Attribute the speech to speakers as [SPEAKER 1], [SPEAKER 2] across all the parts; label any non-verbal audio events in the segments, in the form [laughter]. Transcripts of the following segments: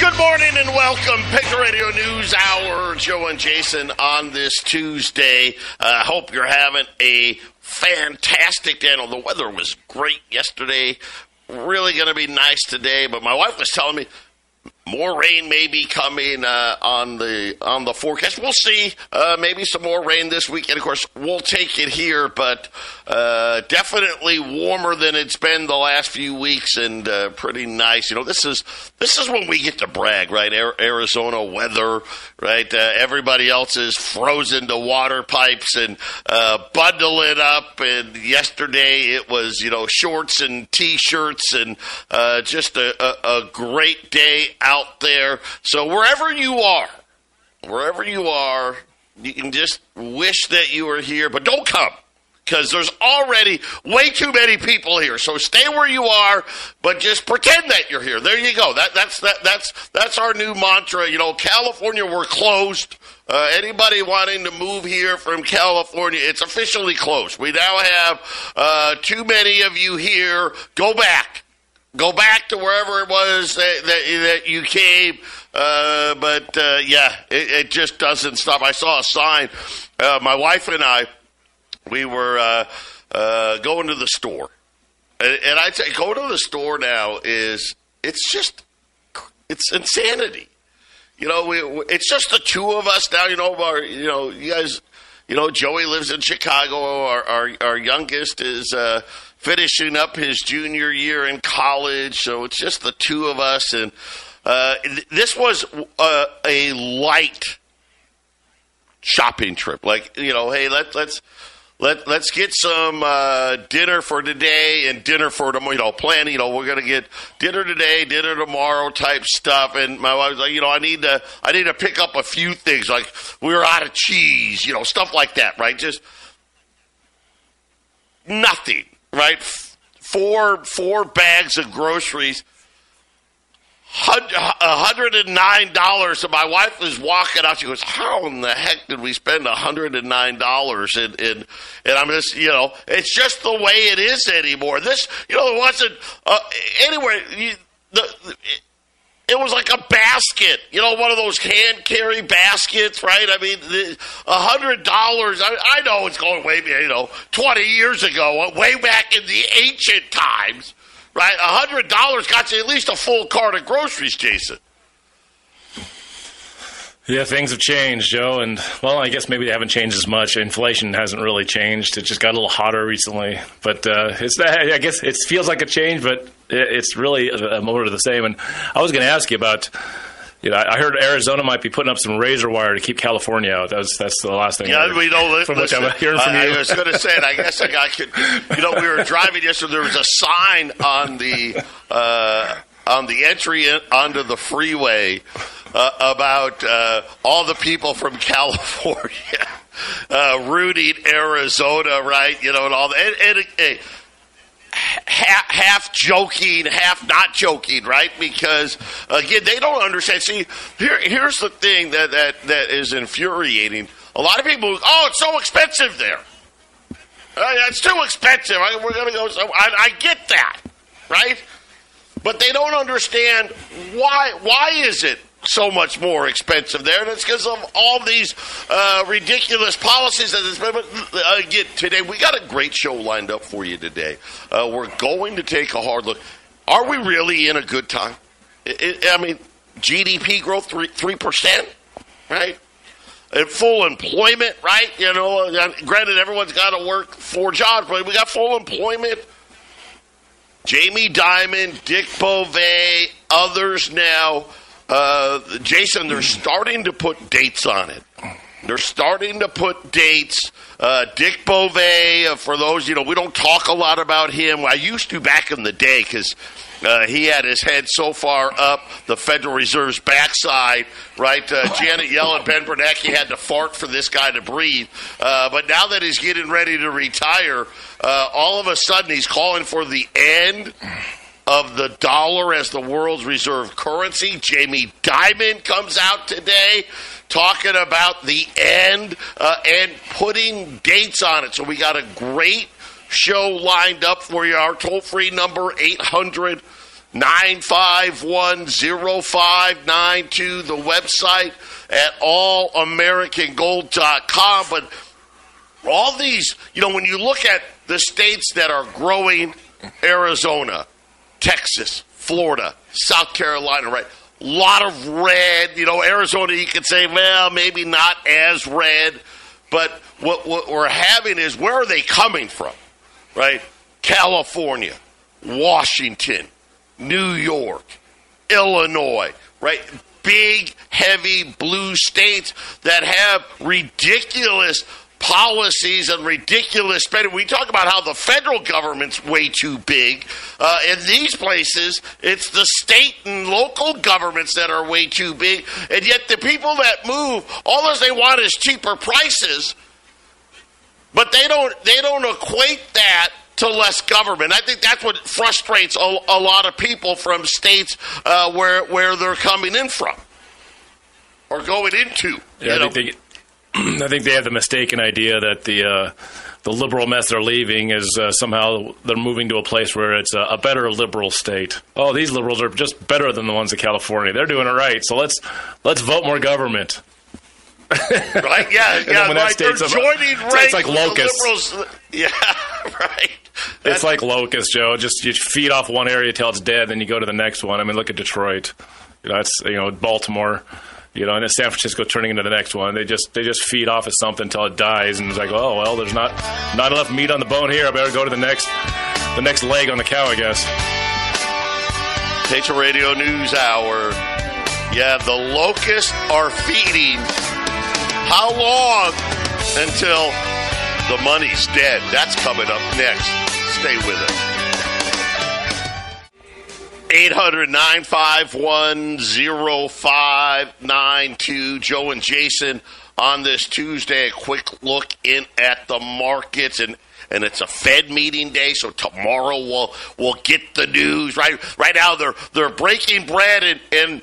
[SPEAKER 1] Good morning and welcome. Patriot Radio News Hour. Joe and Jason on this Tuesday. I uh, hope you're having a fantastic day. the weather was great yesterday. Really going to be nice today. But my wife was telling me more rain may be coming uh, on the on the forecast. We'll see. Uh, maybe some more rain this weekend. Of course, we'll take it here, but uh, definitely warmer than it's been the last few weeks, and uh, pretty nice. You know, this is this is when we get to brag, right? Arizona weather, right? Uh, everybody else is frozen to water pipes and uh, bundling up. And yesterday it was you know shorts and t-shirts and just a, a, a great day out out there. So wherever you are, wherever you are, you can just wish that you were here, but don't come because there's already way too many people here. So stay where you are, but just pretend that you're here. There you go. That, that's that, that's that's our new mantra. You know, California, we're closed. Uh, anybody wanting to move here from California, it's officially closed. We now have uh, too many of you here. Go back. Go back to wherever it was that, that, that you came. Uh, but uh, yeah, it, it, just doesn't stop. I saw a sign. Uh, my wife and I, we were uh, uh, going to the store, and, and I'd say go to the store now is it's just it's insanity. You know, we, it's just the two of us now. You know, our, you know, you guys, you know, Joey lives in Chicago. Our our, our youngest is uh, finishing up his junior year in college, so it's just the two of us. And uh, this was uh, a light shopping trip. Like you know, hey, let, let's let let's get some uh, dinner for today and dinner for tomorrow. You know, plan. You know, we're gonna get dinner today, dinner tomorrow, type stuff. And my wife was like, you know, I need to I need to pick up a few things. Like we are out of cheese, you know, stuff like that. Right? Just nothing right? Four four bags of groceries. hundred and nine dollars. So my wife was walking out. She goes, "How in the heck did we spend hundred and nine dollars?" And, and and I'm just, you know, it's just the way it is anymore. This, you know, it wasn't uh, anywhere. You, the, the it was like a basket, you know, one of those hand carry baskets, right? I mean, a hundred dollars. I, I know it's going way, you know, twenty years ago, way back in the ancient times, right? A hundred dollars got you at least a full cart of groceries, Jason.
[SPEAKER 2] Yeah, things have changed, Joe, and well, I guess maybe they haven't changed as much. Inflation hasn't really changed; it just got a little hotter recently. But uh, it's I guess it feels like a change, but it's really more of the same. And I was going to ask you about. You know, I heard Arizona might be putting up some razor wire to keep California out. That's that's the last thing.
[SPEAKER 1] Yeah, we don't.
[SPEAKER 2] From listen, which I'm hearing from
[SPEAKER 1] I,
[SPEAKER 2] you.
[SPEAKER 1] I was going to say it. I guess I got. You know, we were driving yesterday. There was a sign on the uh, on the entry in, onto the freeway uh, about uh, all the people from [laughs] California uh, rooting Arizona, right? You know, and all that. And, and, and, half, half joking, half not joking, right? Because again, they don't understand. See, here, here's the thing that, that, that is infuriating. A lot of people, oh, it's so expensive there. Uh, it's too expensive. I, we're going to go. So I, I get that, right? But they don't understand why. Why is it so much more expensive there, and it's because of all these uh, ridiculous policies that. But uh, again, today we got a great show lined up for you today. Uh, we're going to take a hard look. Are we really in a good time? I mean, GDP growth three percent, right? And full employment, right? You know, granted, everyone's got to work four jobs, but we got full employment. Jamie Dimon, Dick Bove, others now uh, Jason, they're starting to put dates on it. They're starting to put dates. Uh, Dick Bove, uh, for those, you know, we don't talk a lot about him. I used to back in the day because Uh, he had his head so far up the Federal Reserve's backside, right? Uh, Janet Yellen, Ben Bernanke had to fart for this guy to breathe. Uh, but now that he's getting ready to retire, uh, all of a sudden he's calling for the end of the dollar as the world's reserve currency. Jamie Dimon comes out today talking about the end uh, and putting dates on it. So we got a great show lined up for you. Our toll free number, 800 951 0592. The website at allamericangold.com. But all these, you know, when you look at the states that are growing, Arizona, Texas, Florida, South Carolina, right? A lot of red. You know, Arizona, you could say, well, maybe not as red. But what, what we're having is where are they coming from? Right? California, Washington, New York, Illinois, right? Big, heavy blue states that have ridiculous policies and ridiculous spending. We talk about how the federal government's way too big. Uh, in these places, it's the state and local governments that are way too big. And yet, the people that move, all they want is cheaper prices. But they don't. They don't equate that to less government. I think that's what frustrates a, a lot of people from states uh, where where they're coming in from or going into.
[SPEAKER 2] Yeah, I think, they, I think they have the mistaken idea that the uh, the liberal mess they're leaving is uh, somehow they're moving to a place where it's a, a, better liberal state. Oh, these liberals are just better than the ones in California. They're doing it right. So let's let's vote more government. [laughs]
[SPEAKER 1] right? Yeah, yeah. Right. They're joining
[SPEAKER 2] ranks it's like locusts. [laughs]
[SPEAKER 1] Yeah, [laughs] right.
[SPEAKER 2] That's, it's like locusts, Joe. Just you feed off one area till it's dead, then you go to the next one. I mean, look at Detroit. You know, that's you know Baltimore. You know, and then San Francisco turning into the next one. They just they just feed off of something until it dies, and it's like, oh well, there's not not enough meat on the bone here. I better go to the next the next leg on the cow, I guess.
[SPEAKER 1] Patriot Radio News Hour. Yeah, the locusts are feeding how long until the money's dead? That's coming up next. Stay with us. 800 951 0592. Joe and Jason on this Tuesday. A quick look in at the markets and and it's a Fed meeting day, so tomorrow we'll we'll get the news. Right right now they're they're breaking bread and, and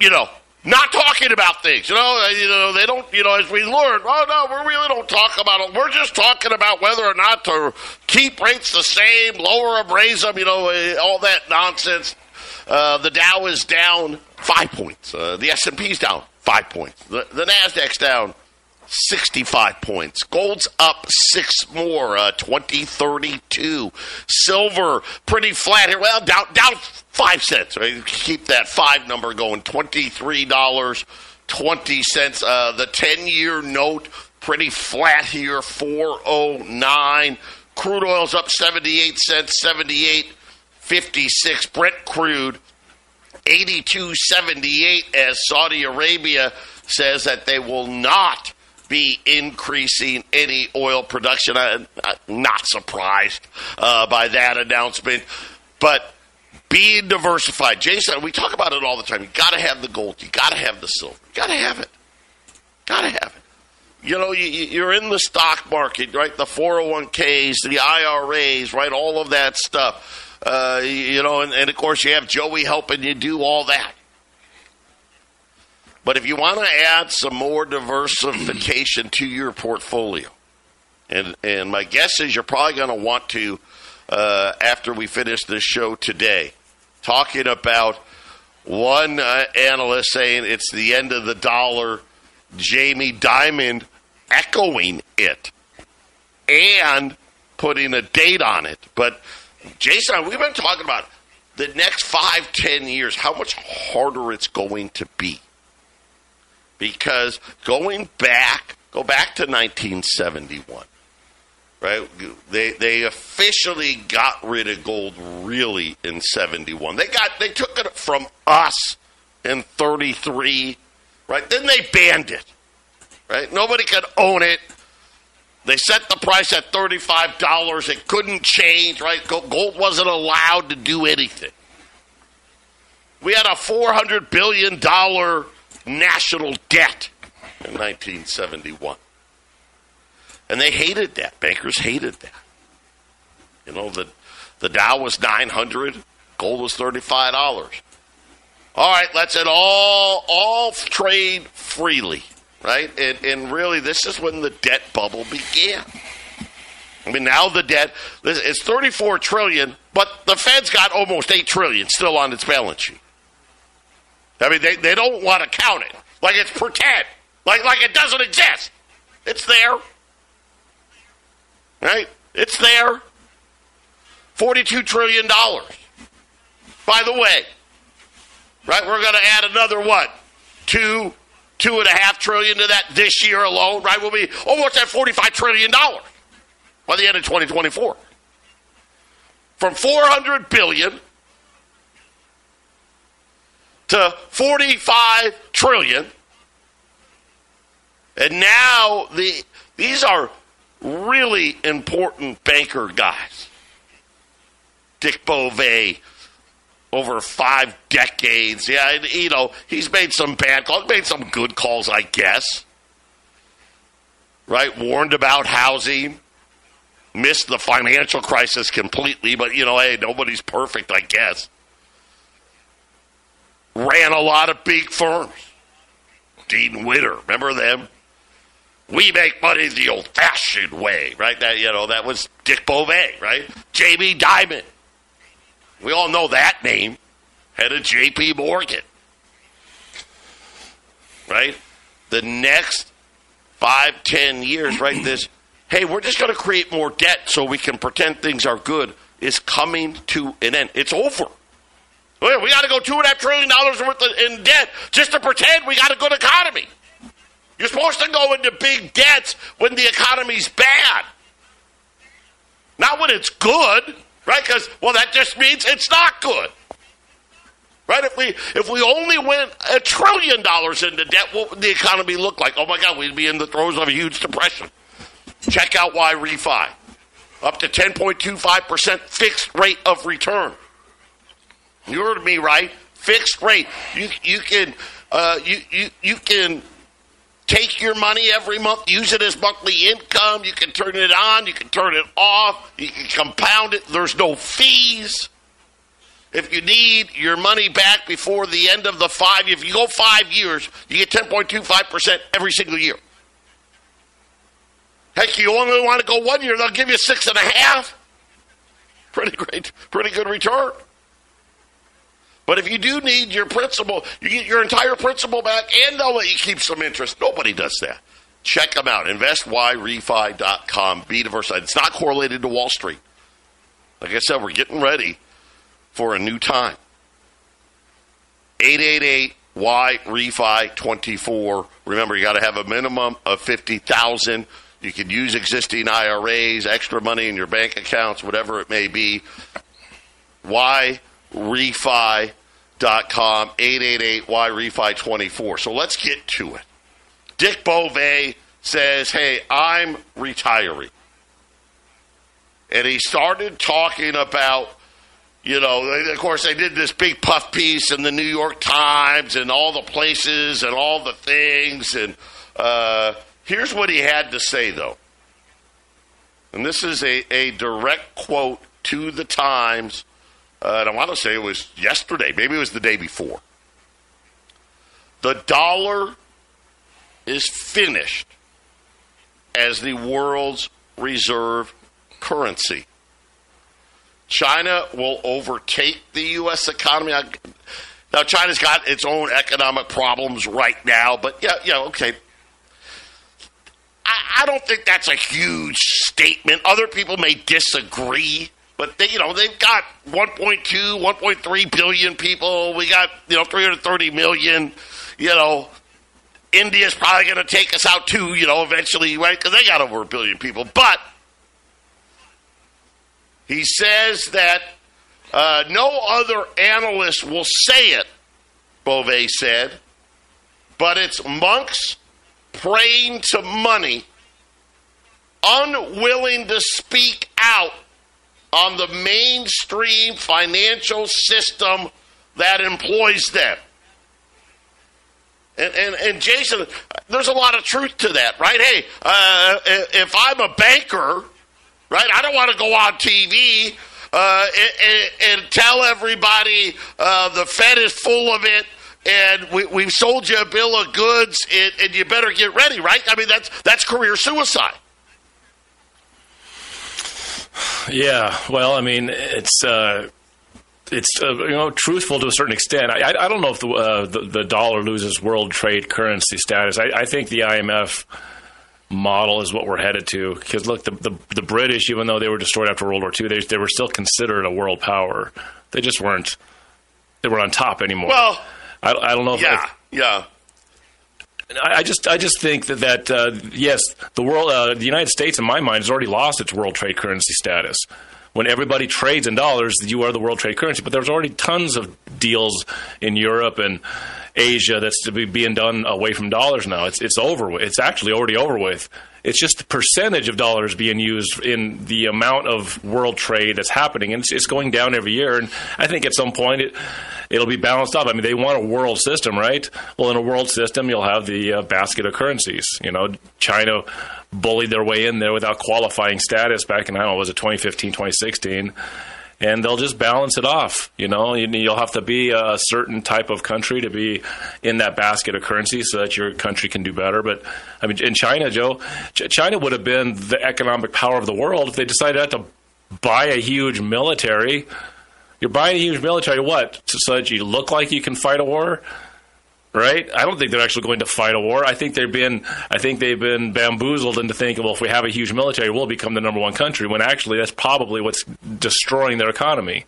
[SPEAKER 1] you know not talking about things. You know, you know, they don't. You know, as we learned, oh no, we really don't talk about it. We're just talking about whether or not to keep rates the same, lower them, raise them. You know, uh, all that nonsense. Uh, the Dow is down five points. Uh, the S and P is down five points. The, the Nasdaq's down 65 points. Gold's up six more, uh, 2032. Silver, pretty flat here. Well, down, down five cents. Right? Keep that five number going. $23.20. Uh, the 10 year note, pretty flat here, 409. Crude oil's up 78 cents, 78.56. Brent crude, 82.78 as Saudi Arabia says that they will not be increasing any oil production. I'm not surprised uh, by that announcement, but being diversified. Jason, we talk about it all the time. You got to have the gold. You got to have the silver. You got to have it. Got to have it. You know, you, are in the stock market, right? The 401ks, the IRAs, right? All of that stuff. Uh, you know, and, and of course, you have Joey helping you do all that. But if you want to add some more diversification to your portfolio, and and my guess is you're probably going to want to uh, after we finish this show today, talking about one uh, analyst saying it's the end of the dollar, Jamie Dimon echoing it, and putting a date on it. But Jason, we've been talking about the next five, ten years, how much harder it's going to be because going back, go back to 1971, right? They they officially got rid of gold really in 71. They got they took it from us in 33, right? Then they banned it, right? Nobody could own it. They set the price at $35. It couldn't change, right? Gold wasn't allowed to do anything. We had a $400 billion national debt in 1971. And they hated that. Bankers hated that. You know, the, the Dow was 900, gold was $35. All right, let's it all all trade freely, right? And, and really, this is when the debt bubble began. I mean, now the debt it's 34 trillion, but the Fed's got almost 8 trillion still on its balance sheet. I mean, they, they don't want to count it like it's pretend, like like it doesn't exist. It's there, right? It's there. 42 trillion dollars. By the way, right? We're going to add another what? Two, two and a half trillion to that this year alone, right? We'll be almost at 45 trillion dollars by the end of 2024. From 400 billion to 45 trillion. And now the these are really important banker guys. Dick Bove over five decades. Yeah, you know, he's made some bad calls, made some good calls, I guess. Right? Warned about housing, missed the financial crisis completely, but, you know, hey, nobody's perfect, I guess. Ran a lot of big firms. Dean Witter, remember them? We make money the old fashioned way, right? That, you know, that was Dick Bove, right? Jamie Dimon. We all know that name. Head of J.P. Morgan. Right? The next five, ten years, right? This, [clears throat] hey, we're just going to create more debt so we can pretend things are good is coming to an end. It's over. We got to go two and a half trillion dollars worth in debt just to pretend we got a good economy. You're supposed to go into big debts when the economy's bad, not when it's good. Right? Because, well, that just means it's not good. Right? If we if we only went a trillion dollars into debt, what would the economy look like? Oh my God, we'd be in the throes of a huge depression. Check out Y Refi. Up to 10.25% fixed rate of return. You heard me right. Fixed rate. You you can uh, you, you you can take your money every month, use it as monthly income. You can turn it on, you can turn it off, you can compound it. There's no fees. If you need your money back before the end of the five, if you go five years, you get 10.25% every single year. Heck, you only want to go one year, they'll give you six and a half. Pretty great, pretty good return. But if you do need your principal, you get your entire principal back and they'll let you keep some interest. Nobody does that. Check them out. InvestYRefi.com. Be diversified. It's not correlated to Wall Street. Like I said, we're getting ready for a new time. 888 Y Refi 24. Remember, you got to have a minimum of 50000 You can use existing IRAs, extra money in your bank accounts, whatever it may be. Y refi.com, 888-Y-REFI-24. So let's get to it. Dick Bove says, hey, I'm retiring. And he started talking about, you know, of course, they did this big puff piece in the New York Times and all the places and all the things. And uh, here's what he had to say, though. And this is a, a direct quote to the Times uh, and I want to say it was yesterday, maybe it was the day before. The dollar is finished as the world's reserve currency. China will overtake the U.S. economy. Now, China's got its own economic problems right now, but yeah, yeah, okay. I, I don't think that's a huge statement. Other people may disagree. But they, you know, they've got 1.2, 1.3 billion people. We got you know 330 million. You know, India's probably going to take us out too. You know, eventually, right? Because they got over a billion people. But he says that uh, no other analyst will say it. Bove said, but it's monks praying to money, unwilling to speak out on the mainstream financial system that employs them. And, and, and Jason, there's a lot of truth to that, right? Hey, uh, if I'm a banker, right, I don't want to go on TV uh, and, and, tell everybody uh, the Fed is full of it and we, we've sold you a bill of goods and, and you better get ready, right? I mean, that's, that's career suicide.
[SPEAKER 2] Yeah, well, I mean, it's uh, it's uh, you know truthful to a certain extent. I, I, don't know if the, uh, the, the dollar loses world trade currency status. I, I think the IMF model is what we're headed to. Because look, the, the, the British, even though they were destroyed after World War II, they they were still considered a world power. They just weren't. They were on top anymore.
[SPEAKER 1] Well,
[SPEAKER 2] I, I don't know. If,
[SPEAKER 1] yeah, yeah.
[SPEAKER 2] I just, I just think that, that uh, yes, the world, uh, the United States, in my mind, has already lost its world trade currency status. When everybody trades in dollars, you are the world trade currency. But there's already tons of deals in Europe and Asia that's to be being done away from dollars now. It's it's over. With. It's actually already over with. It's just the percentage of dollars being used in the amount of world trade that's happening, and it's, it's going down every year. And I think at some point it it'll be balanced up. I mean, they want a world system, right? Well, in a world system, you'll have the uh, basket of currencies. You know, China bullied their way in there without qualifying status back in I don't know was it 2015, 2016 and they'll just balance it off. You know, you'll have to be a certain type of country to be in that basket of currency so that your country can do better. But I mean, in China, Joe, China would have been the economic power of the world if they decided not to buy a huge military. You're buying a huge military, what? So that you look like you can fight a war? Right? I don't think they're actually going to fight a war. I think they've been I think they've been bamboozled into thinking, well, if we have a huge military, we'll become the number one country. When actually, that's probably what's destroying their economy.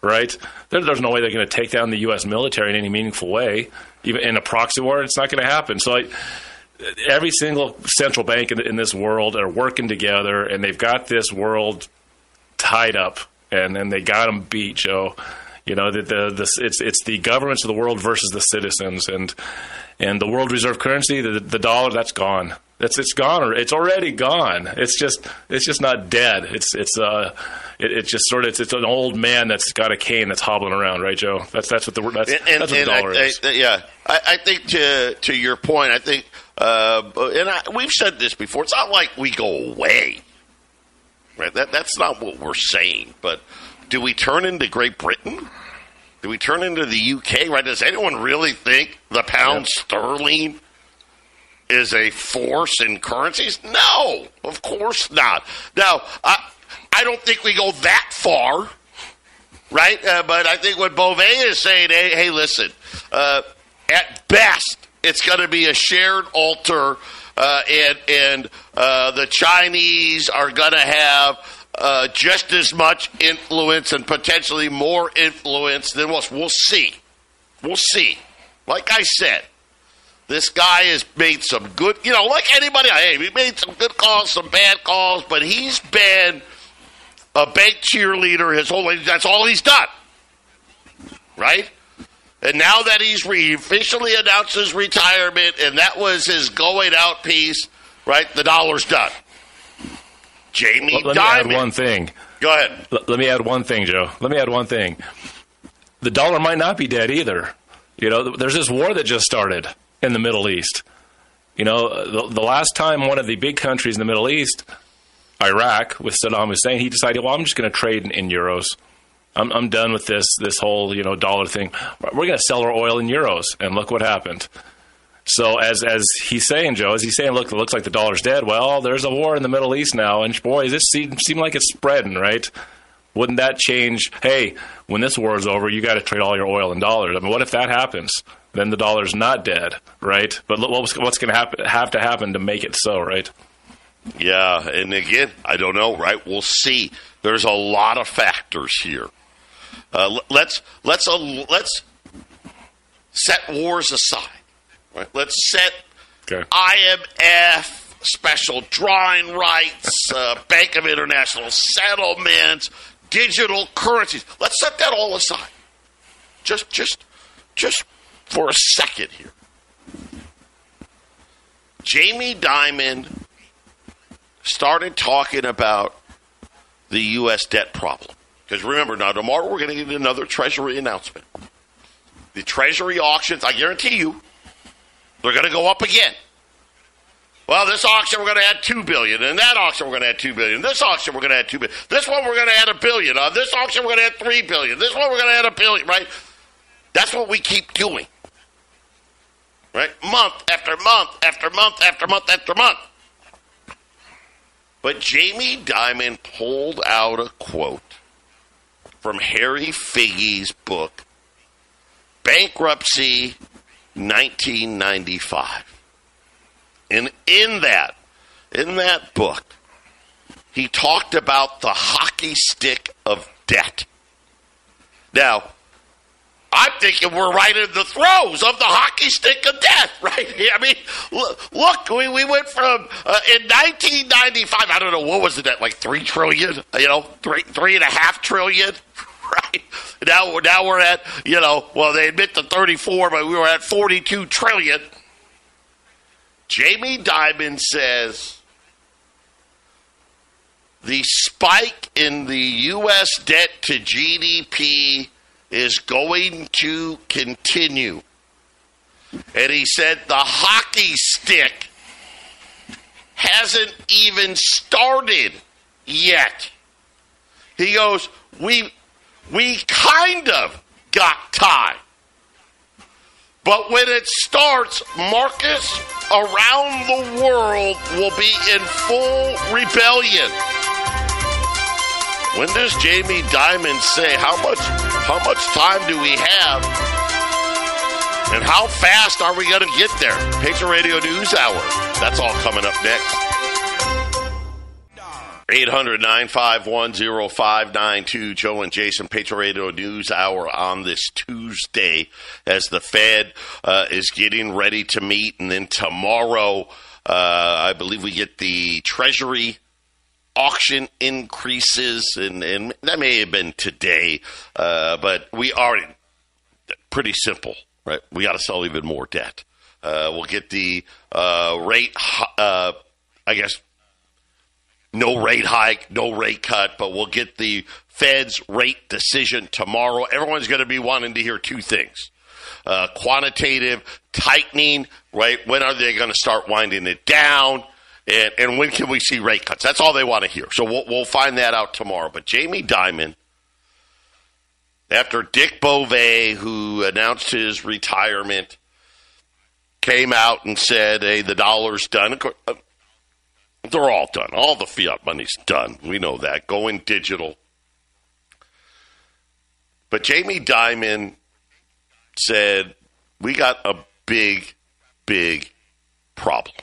[SPEAKER 2] Right? There, there's no way they're going to take down the U.S. military in any meaningful way. Even in a proxy war, it's not going to happen. So, I, every single central bank in, in this world are working together, and they've got this world tied up, and then they got them beat, Joe. You know, the, the, the, it's it's the governments of the world versus the citizens, and and the world reserve currency, the, the dollar, that's gone. It's it's gone. or It's already gone. It's just it's just not dead. It's it's uh it, it's just sort of it's, it's an old man that's got a cane that's hobbling around, right, Joe? That's that's what the that's, and, that's what the dollar
[SPEAKER 1] I,
[SPEAKER 2] is.
[SPEAKER 1] I, yeah, I, I think to to your point, I think, uh, and I, we've said this before. It's not like we go away, right? That that's not what we're saying. But do we turn into Great Britain? Do we turn into the UK? Right? Does anyone really think the pound yep. sterling is a force in currencies? No, of course not. Now, I, I don't think we go that far, right? Uh, but I think what Bove is saying, hey, hey listen, uh, at best, it's going to be a shared altar, uh, and and uh, the Chinese are going to have uh, just as much influence and potentially more influence than us. We'll see. We'll see. Like I said, this guy has made some good, you know, like anybody. Hey, he made some good calls, some bad calls, but he's been a bank cheerleader his whole life. That's all he's done, right? And now that he's re- officially announced his retirement, and that was his going out piece, right? The dollar's done. Jamie
[SPEAKER 2] let, let
[SPEAKER 1] Dimon.
[SPEAKER 2] me add one thing.
[SPEAKER 1] Go ahead.
[SPEAKER 2] Let, let me add one thing, Joe. Let me add one thing. The dollar might not be dead either. You know, there's this war that just started in the Middle East. You know, the, the last time one of the big countries in the Middle East, Iraq, with Saddam Hussein, he decided, well, I'm just going to trade in, in euros. I'm, I'm done with this this whole you know dollar thing. We're going to sell our oil in euros, and look what happened. So as as he's saying, Joe, as he's saying, look, it looks like the dollar's dead. Well, there's a war in the Middle East now, and boy, this seems seem like it's spreading, right? Wouldn't that change? Hey, when this war is over, you got to trade all your oil in dollars. I mean, what if that happens? Then the dollar's not dead, right? But what's, what's going to happen? Have to happen to make it so, right?
[SPEAKER 1] Yeah, and again, I don't know, right? We'll see. There's a lot of factors here. Uh, let's let's uh, let's set wars aside Right? Let's set okay. IMF special drawing rights, uh, [laughs] Bank of International Settlements, digital currencies. Let's set that all aside. Just, just, just for a second here. Jamie Dimon started talking about the U.S. debt problem. Because remember, now tomorrow we're going to get another Treasury announcement. the Treasury auctions, I guarantee you, they're going to go up again. Well, this auction we're going to add two billion, and that auction we're going to add two billion. This auction we're going to add two billion. This one we're going to add a billion. On this auction we're going to add three billion. This one we're going to add a billion. Right? That's what we keep doing. Right? Month after month after month after month after month. But Jamie Dimon pulled out a quote from Harry Figgie's book, Bankruptcy 1995. And in that, in that book, he talked about the hockey stick of debt. Now, I'm thinking we're right in the throes of the hockey stick of death, [laughs] right? I mean, look, look we, we went from uh, in 1995. I don't know what was it at like three trillion, you know, three three and a half trillion, [laughs] right? Now now we're at you know, well they admit to 34, but we were at 42 trillion. Jamie Dimon says the spike in the U.S. debt to GDP is going to continue. And he said the hockey stick hasn't even started yet. He goes, we we kind of got time. But when it starts, markets around the world will be in full rebellion. When does Jamie Dimon say how much how much time do we have? And how fast are we going to get there? Patriot Radio News Hour. That's all coming up next. 800 951 0592. Joe and Jason, Patriot Radio News Hour on this Tuesday as the Fed uh, is getting ready to meet. And then tomorrow, uh, I believe we get the Treasury auction increases, and, and that may have been today, uh, but we are pretty simple, right? We got to sell even more debt. Uh, we'll get the uh, rate, uh, I guess, no rate hike, no rate cut, but we'll get the Fed's rate decision tomorrow. Everyone's going to be wanting to hear two things. Uh, quantitative tightening, right? When are they going to start winding it down? And, and when can we see rate cuts? That's all they want to hear. So we'll, we'll find that out tomorrow. But Jamie Dimon, after Dick Bove, who announced his retirement, came out and said, hey, the dollar's done. They're all done. All the fiat money's done. We know that. Going digital. But Jamie Dimon said, We got a big, big problem.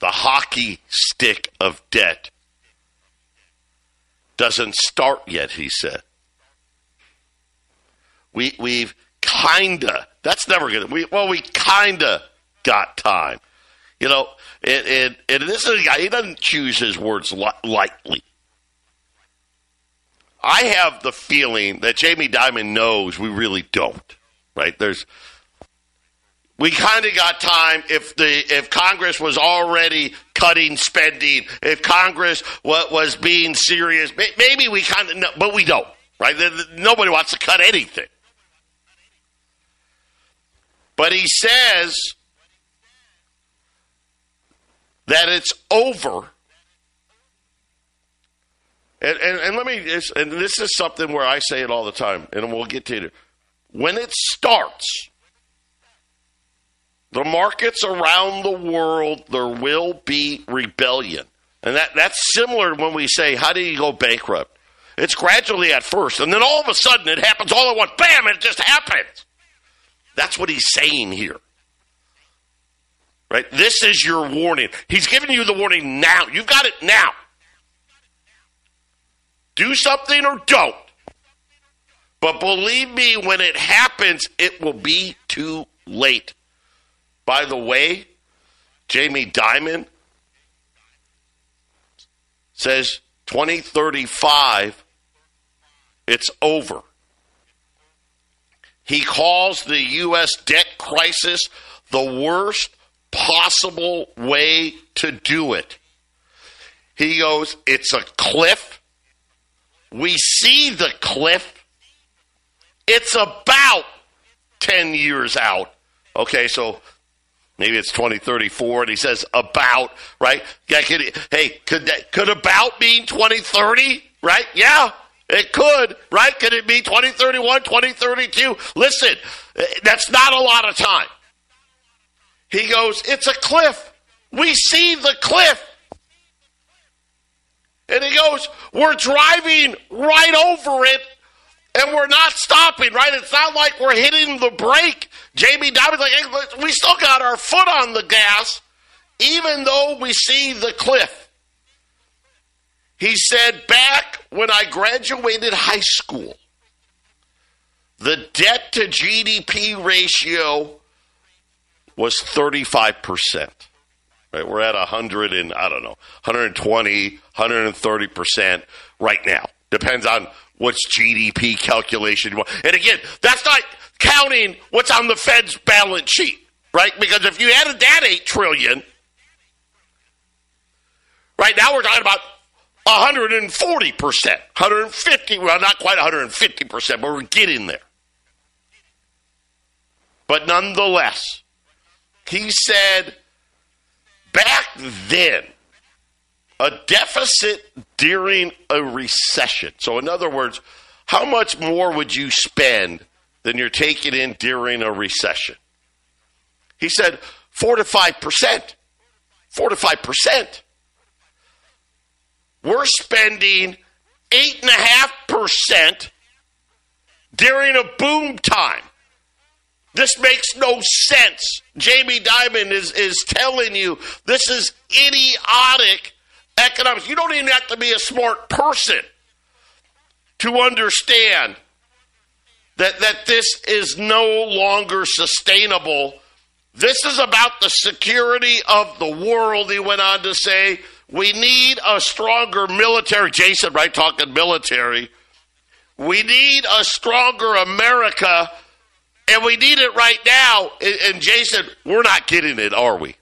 [SPEAKER 1] The hockey stick of debt doesn't start yet, he said. We, we've kinda, that's never gonna, we, well, we kinda got time. You know, and, and, and this is a guy, he doesn't choose his words li- lightly. I have the feeling that Jamie Dimon knows we really don't. Right? There's we kind of got time if the if Congress was already cutting spending, if Congress was being serious, maybe we kind of, know, but we don't. Right? Nobody wants to cut anything. But he says that it's over. And, and, and let me, and this is something where I say it all the time, and we'll get to it. When it starts, the markets around the world, there will be rebellion. And that, that's similar when we say, how do you go bankrupt? It's gradually at first, and then all of a sudden it happens all at once. Bam, it just happens. That's what he's saying here. Right? This is your warning. He's giving you the warning now. You've got it now. Do something or don't. But believe me, when it happens, it will be too late. By the way, Jamie Dimon says 2035, it's over. He calls the U.S. debt crisis the worst possible way to do it. He goes, It's a cliff. We see the cliff. It's about 10 years out. Okay, so maybe it's 2034 and he says about, right? Yeah, could, hey, could that, could about mean 2030, right? Yeah, it could, right? Could it be 2031, 2032? Listen, eh, that's not a lot of time. He goes, it's a cliff. We see the cliff. And he goes, we're driving right over it and we're not stopping, right? It's not like we're hitting the brake. Jamie Dimon's like, hey, we still got our foot on the gas, even though we see the cliff. He said, back when I graduated high school, the debt to GDP ratio was 35%. Right? We're at 100 and, I don't know, 120, 130% right now. Depends on what's GDP calculation. And again, that's not counting what's on the Fed's balance sheet, right? Because if you added that 8 trillion, right now we're talking about 140%, 150, well, not quite 150%, but we're getting there. But nonetheless, he said back then, a deficit during a recession. So, in other words, how much more would you spend than you're taking in during a recession? He said 4 to 5%. 4 to 5%. We're spending 8.5% during a boom time. This makes no sense. Jamie Dimon is, is telling you this is idiotic economics. You don't even have to be a smart person to understand that, that this is no longer sustainable. This is about the security of the world, he went on to say. We need a stronger military. Jason, right, talking military. We need a stronger America and we need it right now. And Jason, we're not getting it, are we?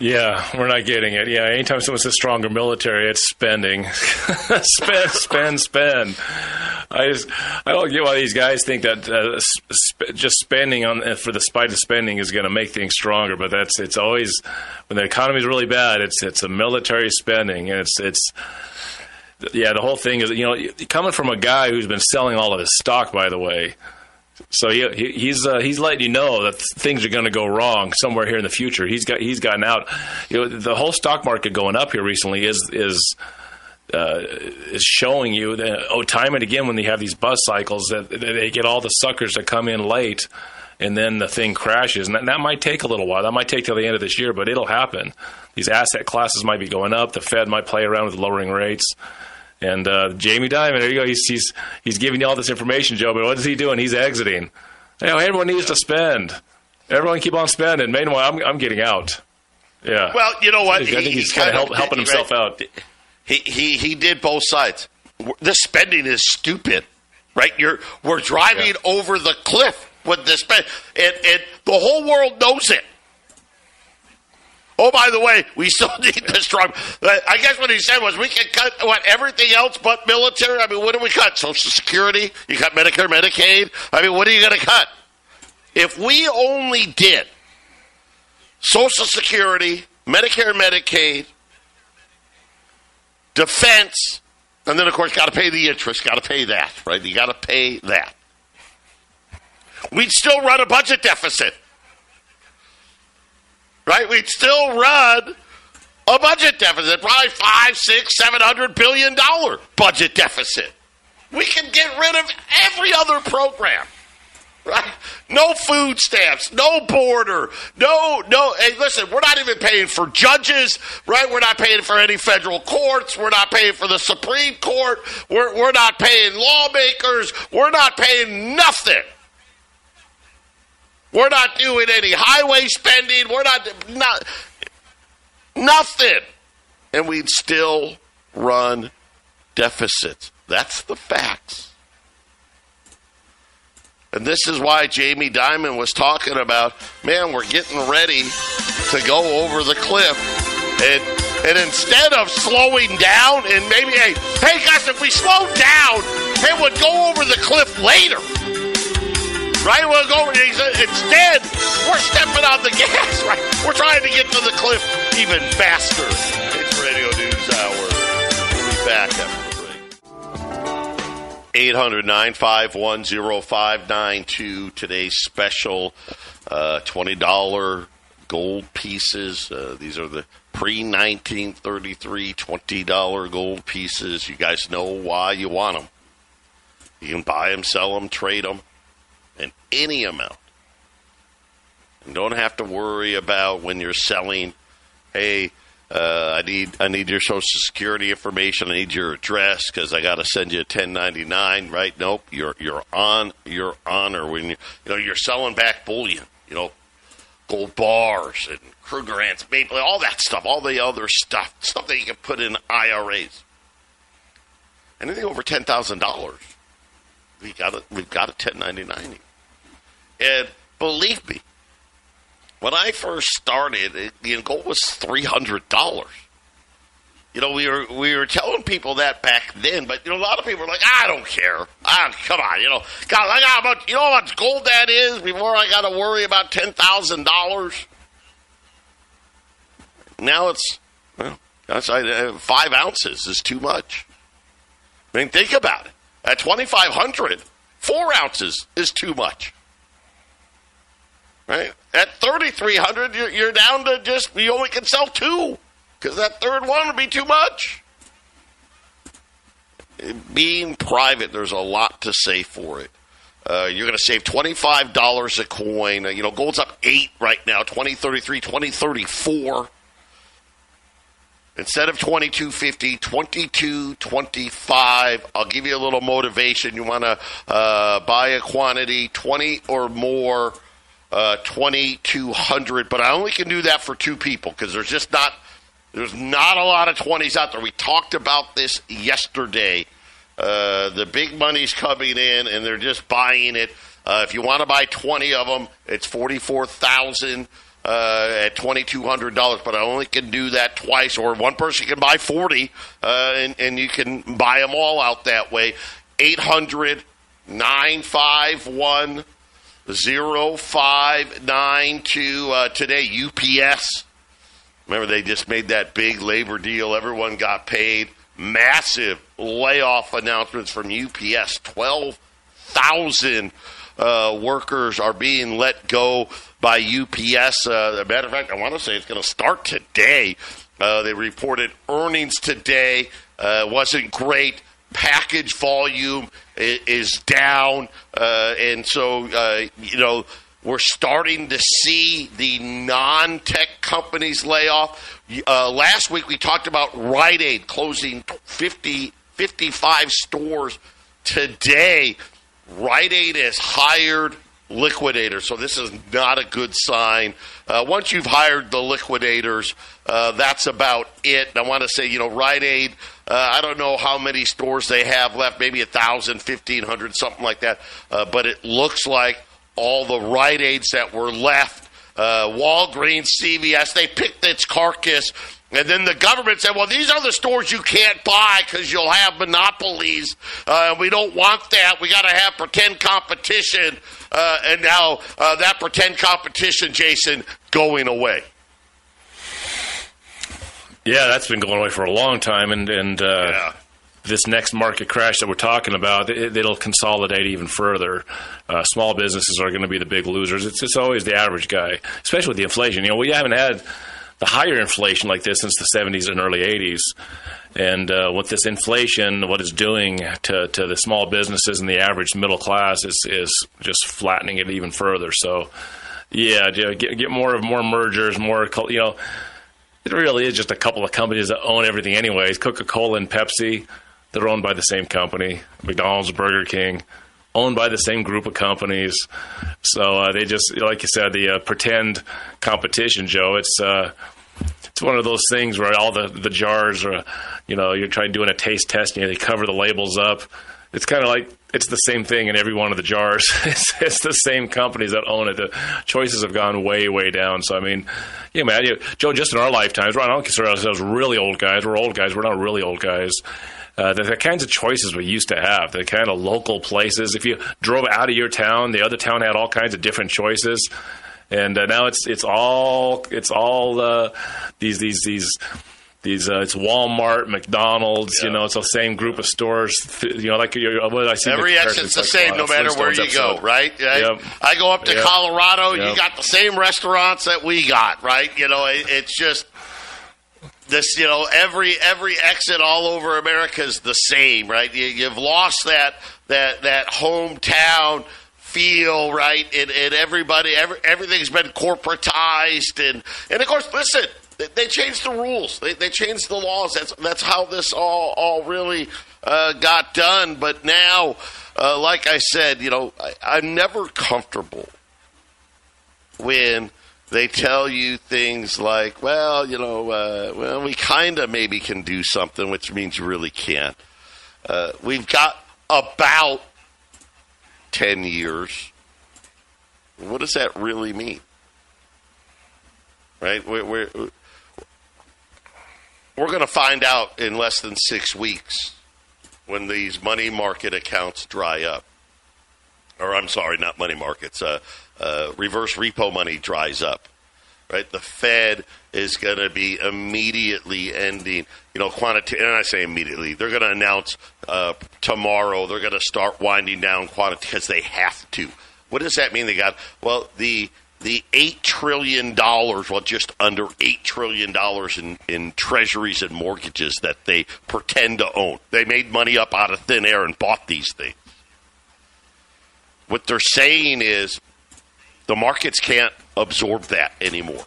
[SPEAKER 2] Yeah, we're not getting it. Yeah, anytime someone says stronger military, it's spending. [laughs] spend, spend, spend. I just, I don't get why these guys think that uh, sp- just spending on uh, for the spite of spending is going to make things stronger. But that's it's always when the economy is really bad, it's it's a military spending, and it's it's yeah, the whole thing is, you know, coming from a guy who's been selling all of his stock, by the way. So he, he he's uh, he's letting you know that things are going to go wrong somewhere here in the future. He's got he's gotten out. You know, the whole stock market going up here recently is is uh, is showing you that oh, time and again when they have these bus cycles that, that they get all the suckers that come in late and then the thing crashes. And that, that, might take a little while. That might take till the end of this year, but it'll happen. These asset classes might be going up. The Fed might play around with lowering rates. And uh, Jamie Dimon, there you go. He's, he's he's giving you all this information, Joe. But what is he doing? He's exiting. You know, everyone needs to spend. Everyone keep on spending. Meanwhile, I'm I'm getting out. Yeah.
[SPEAKER 1] Well, you know what?
[SPEAKER 2] I think he's kind of help, helping himself right. out.
[SPEAKER 1] He he he did both sides. This spending is stupid, right? You're we're driving yeah. over the cliff with this spend, and and the whole world knows it. Oh, by the way, we still [laughs] need the strong. I guess what he said was we can cut what everything else but military. I mean, what do we cut? Social Security? You cut Medicare, Medicaid? I mean, what are you going to cut? If we only did Social Security, Medicare, Medicaid, defense, and then of course got to pay the interest, got to pay that, right? You got to pay that. We'd still run a budget deficit right? We'd still run a budget deficit, probably five, six, seven hundred billion dollar budget deficit. We can get rid of every other program. Right? No food stamps, no border, no, no. Hey, listen, we're not even paying for judges, right? We're not paying for any federal courts. We're not paying for the Supreme Court. We're, we're not paying lawmakers. We're not paying nothing. We're not doing any highway spending. We're not, not nothing. And we'd still run deficits. That's the facts. And this is why Jamie Dimon was talking about, man, we're getting ready to go over the cliff. And and instead of slowing down and maybe hey, hey guys, if we slow down, Hey, we'll go over the cliff later. Right? We'll over Instead, we're stepping on the [laughs] gas, right? We're trying to get to the cliff even faster. It's Radio News Hour. We'll be back after the break. 800 951 0592. Today's special uh, $20 gold pieces. Uh, these are the pre 1933 $20 gold pieces. You guys know why you want them. You can buy them, sell them, trade them, in any amount. You don't have to worry about when you're selling, hey, uh, I need I need your social security information. I need your address because I got to send you a 1099. Right? Nope. You're you're on your honor when you you know you're selling back bullion. You know, gold bars and Kruger Krugerrands, Maple, all that stuff, all the other stuff, stuff that you can put in IRAs. Anything over ten thousand dollars, we got it. We've got a 1099. And believe me, when I first started, it, you know, gold was three hundred dollars. You know, we were we were telling people that back then, but you know, a lot of people are like, I don't care. Ah, come on, you know, God, I got much, you know how much gold that is before I got to worry about ten thousand dollars. Now it's well, that's uh, five ounces is too much. I mean, think about it. At twenty five hundred, four ounces is too much. Right? At 3,300, you're, you're down to just, you only can sell two because that third one would be too much. Being private, there's a lot to say for it. Uh, you're going to save $25 a coin. Uh, you know, gold's up 8 right now, 2033, 2034. Instead of 2250, 2225. I'll give you a little motivation. You want to uh, buy a quantity, 20 or more uh, 2200 but i only can do that for two people because there's just not there's not a lot of 20s out there. We talked about this yesterday. Uh, the big money's coming in and they're just buying it. Uh, if you want to buy 20 of them it's 44000 uh, at $2,200, but I only can do that twice, or one person can buy 40, uh, and, and you can buy them all out that way. 800 951 0592 uh, today, UPS. Remember, they just made that big labor deal. Everyone got paid. Massive layoff announcements from UPS. 12,000 uh, workers are being let go by UPS. Uh, matter of fact, I want to say it's going to start today. Uh, they reported earnings today. Uh, wasn't great. Package volume is down, uh, and so uh, you know we're starting to see the non-tech companies lay off. Uh, last week we talked about Rite Aid closing 50, 55 stores. Today, Rite Aid has hired liquidators, so this is not a good sign. Uh, once you've hired the liquidators, uh, that's about it. I want to say, you know, Rite Aid uh, I don't know how many stores they have left, maybe a thousand, fifteen hundred, something like that. Uh, but it looks like all the Rite Aids that were left, uh, Walgreens, CVS, they picked its carcass. And then the government said, well, these are the stores you can't buy because you'll have monopolies. Uh, we don't want that. We got to have pretend competition. Uh, and now uh, that pretend competition, Jason, going away.
[SPEAKER 2] Yeah, that's been going away for a long time, and and uh, yeah. this next market crash that we're talking about, it, will consolidate even further. Uh, small businesses are going to be the big losers. It's it's always the average guy, especially with the inflation. You know, we haven't had the higher inflation like this since the 70s and early 80s. And uh, with this inflation, what it's doing to, to the small businesses and the average middle class is, is just flattening it even further. So, yeah, get, get more of more mergers, more you know it really is just a couple of companies that own everything, anyways. Coca Cola and Pepsi, they're owned by the same company. McDonald's, Burger King, owned by the same group of companies. So uh, they just, like you said, the uh, pretend competition, Joe. It's uh, it's one of those things where all the the jars are, you know, you're trying doing a taste test and you know, they cover the labels up. It's kind of like it's the same thing in every one of the jars. [laughs] it's, it's, the same companies that own it. The choices have gone way, way down. So I mean, yeah, man, you, Joe, just in our lifetimes, right? I don't consider ourselves really old guys. We're old guys. We're not really old guys. Uh, the, the, kinds of choices we used to have, the kind of local places. If you drove out of your town, the other town had all kinds of different choices, and uh, now it's it's all it's all uh, these these these these uh, it's Walmart, McDonald's. Yeah. You know, it's the same group of stores. You know, like you, what I see.
[SPEAKER 1] Every exit's the like, same, no matter where you
[SPEAKER 2] episode.
[SPEAKER 1] go, right? Yep. I go up to yep. Colorado. Yep. You got the same restaurants that we got, right? You know, it, it's just this. You know, every every exit all over America is the same, right? You, you've lost that that that hometown feel, right? And, and everybody, every, everything's been corporatized, and and of course, listen they, they changed the rules. They, they, changed the laws. That's that's how this all all really uh, got done. But now, uh, like I said, you know, I, I'm never comfortable when they tell you things like, well, you know, uh, well, we kind of maybe can do something, which means you really can't. Uh, we've got about 10 years. What does that really mean? Right? We're, we're, we're going to find out in less than six weeks when these money market accounts dry up. Or, I'm sorry, not money markets, uh, uh, reverse repo money dries up. Right? The Fed is going to be immediately ending, you know, quantitative, and I say immediately, they're going to announce uh, tomorrow they're going to start winding down quantitative because they have to. What does that mean? They got, well, the the $8 trillion, well, just under $8 trillion in, in treasuries and mortgages that they pretend to own. They made money up out of thin air and bought these things. What they're saying is the markets can't absorb that anymore.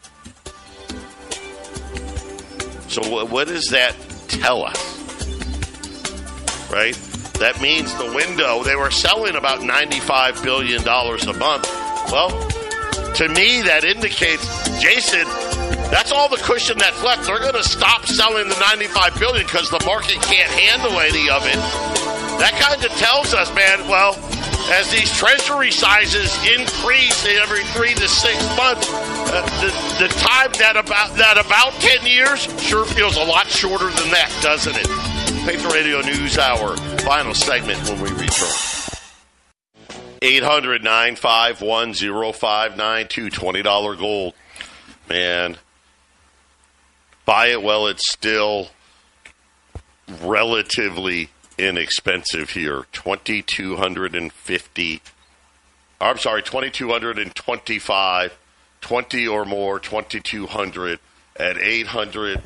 [SPEAKER 1] So, what does that tell us? Right? That means the window, they were selling about $95 billion a month. Well, to me, that indicates, Jason, that's all the cushion that's left. They're going to stop selling the 95 billion because the market can't handle any of it. That kind of tells us, man. Well, as these treasury sizes increase every three to six months, uh, the, the time that about that about 10 years sure feels a lot shorter than that, doesn't it? Patriot Radio News Hour, final segment when we return. 800 951 0592, $20 gold. Man, buy it while it's still relatively inexpensive here. 2250 I'm sorry, 2225 20 or more, 2200 at 800.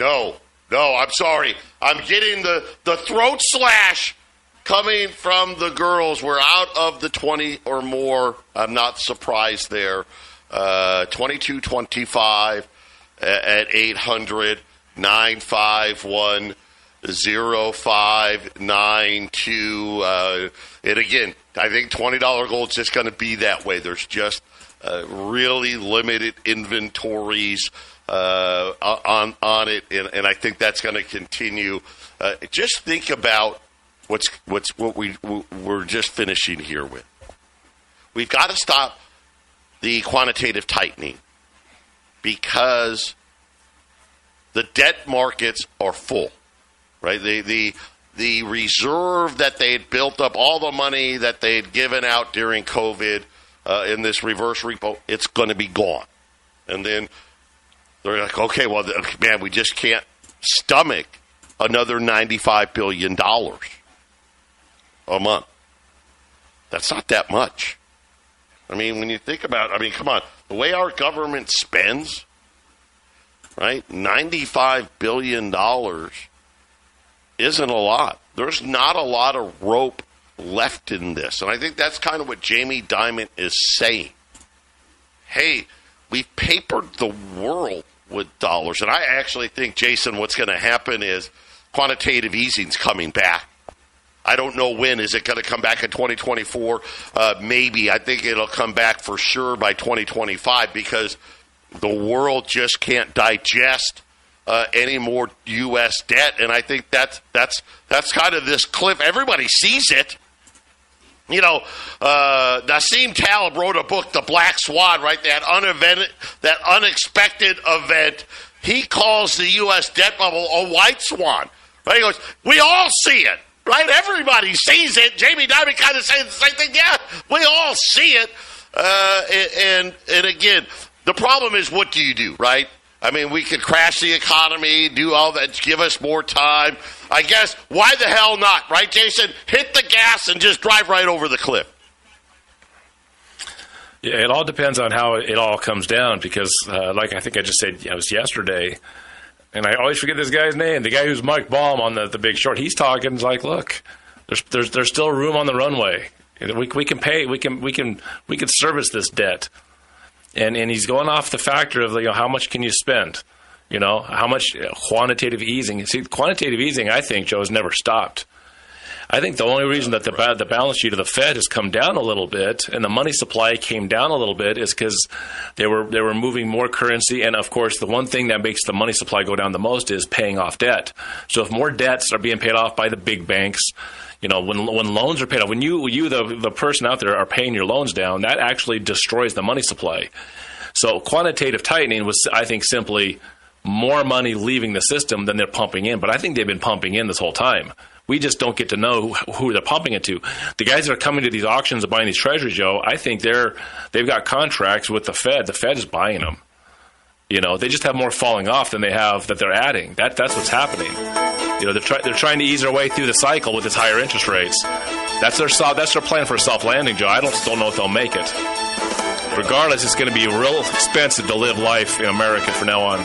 [SPEAKER 1] No, no, I'm sorry. I'm getting the, the throat slash coming from the girls. We're out of the 20 or more. I'm not surprised there. Uh, 22 25 at 800 951 0592. Uh, and again, I think $20 gold is just going to be that way. There's just uh, really limited inventories uh, on on it, and, and I think that's going to continue. Uh, just think about what's what's what we we're just finishing here with. We've got to stop the quantitative tightening because the debt markets are full. Right? The the the reserve that they had built up, all the money that they had given out during COVID uh, in this reverse repo, it's going to be gone. And then they're like, okay, well, man, we just can't stomach another $95 billion a month. That's not that much. I mean, when you think about, I mean, come on, the way our government spends, right? Ninety-five billion dollars isn't a lot. There's not a lot of rope left in this, and I think that's kind of what Jamie Dimon is saying. Hey, we've papered the world with dollars, and I actually think, Jason, what's going to happen is quantitative easing's coming back I don't know when. Is it going to come back in 2024? Uh, maybe. I think it'll come back for sure by 2025 because the world just can't digest uh, any more U.S. debt, and I think that's that's that's kind of this cliff. Everybody sees it. You know, uh, Nassim Taleb wrote a book, The Black Swan, right? That unevent, that unexpected event. He calls the U.S. debt bubble a white swan Right? He goes, we all see it, right? Everybody sees it. Jamie Dimon kind of saying the same thing. Yeah, we all see it. Uh, and and again, the problem is, what do you do, right? I mean, we could crash the economy, do all that, give us more time. I guess why the hell not, right, Jason? Hit the gas and just drive right over the cliff.
[SPEAKER 2] Yeah, it all depends on how it all comes down because, uh, like I think I just said, it was yesterday, and I always forget this guy's name. The guy who's Mike Baum on the, the Big Short. He's talking. He's like, look, there's there's there's still room on the runway. We we can pay. We can we can we can service this debt, and and he's going off the factor of you know how much can you spend. You know how much uh, quantitative easing. See, quantitative easing, I think, Joe has never stopped. I think the only reason that the the balance sheet of the Fed has come down a little bit and the money supply came down a little bit is because they were they were moving more currency, and of course, the one thing that makes the money supply go down the most is paying off debt. So if more debts are being paid off by the big banks, you know, when when loans are paid off, when you you the the person out there are paying your loans down, that actually destroys the money supply. So quantitative tightening was, I think, simply more money leaving the system than they're pumping in. But I think they've been pumping in this whole time. We just don't get to know who they're pumping it to. The guys that are coming to these auctions and buying these treasuries, Joe, I think they're they've got contracts with the Fed. The Fed is buying them. You know, they just have more falling off than they have that they're adding. That that's what's happening. You know, they're, try, they're trying to ease their way through the cycle with its higher interest rates. That's their that's their plan for a soft landing, Joe. I don't still know if they'll make it. Regardless, it's going to be real expensive to live life in America from now on.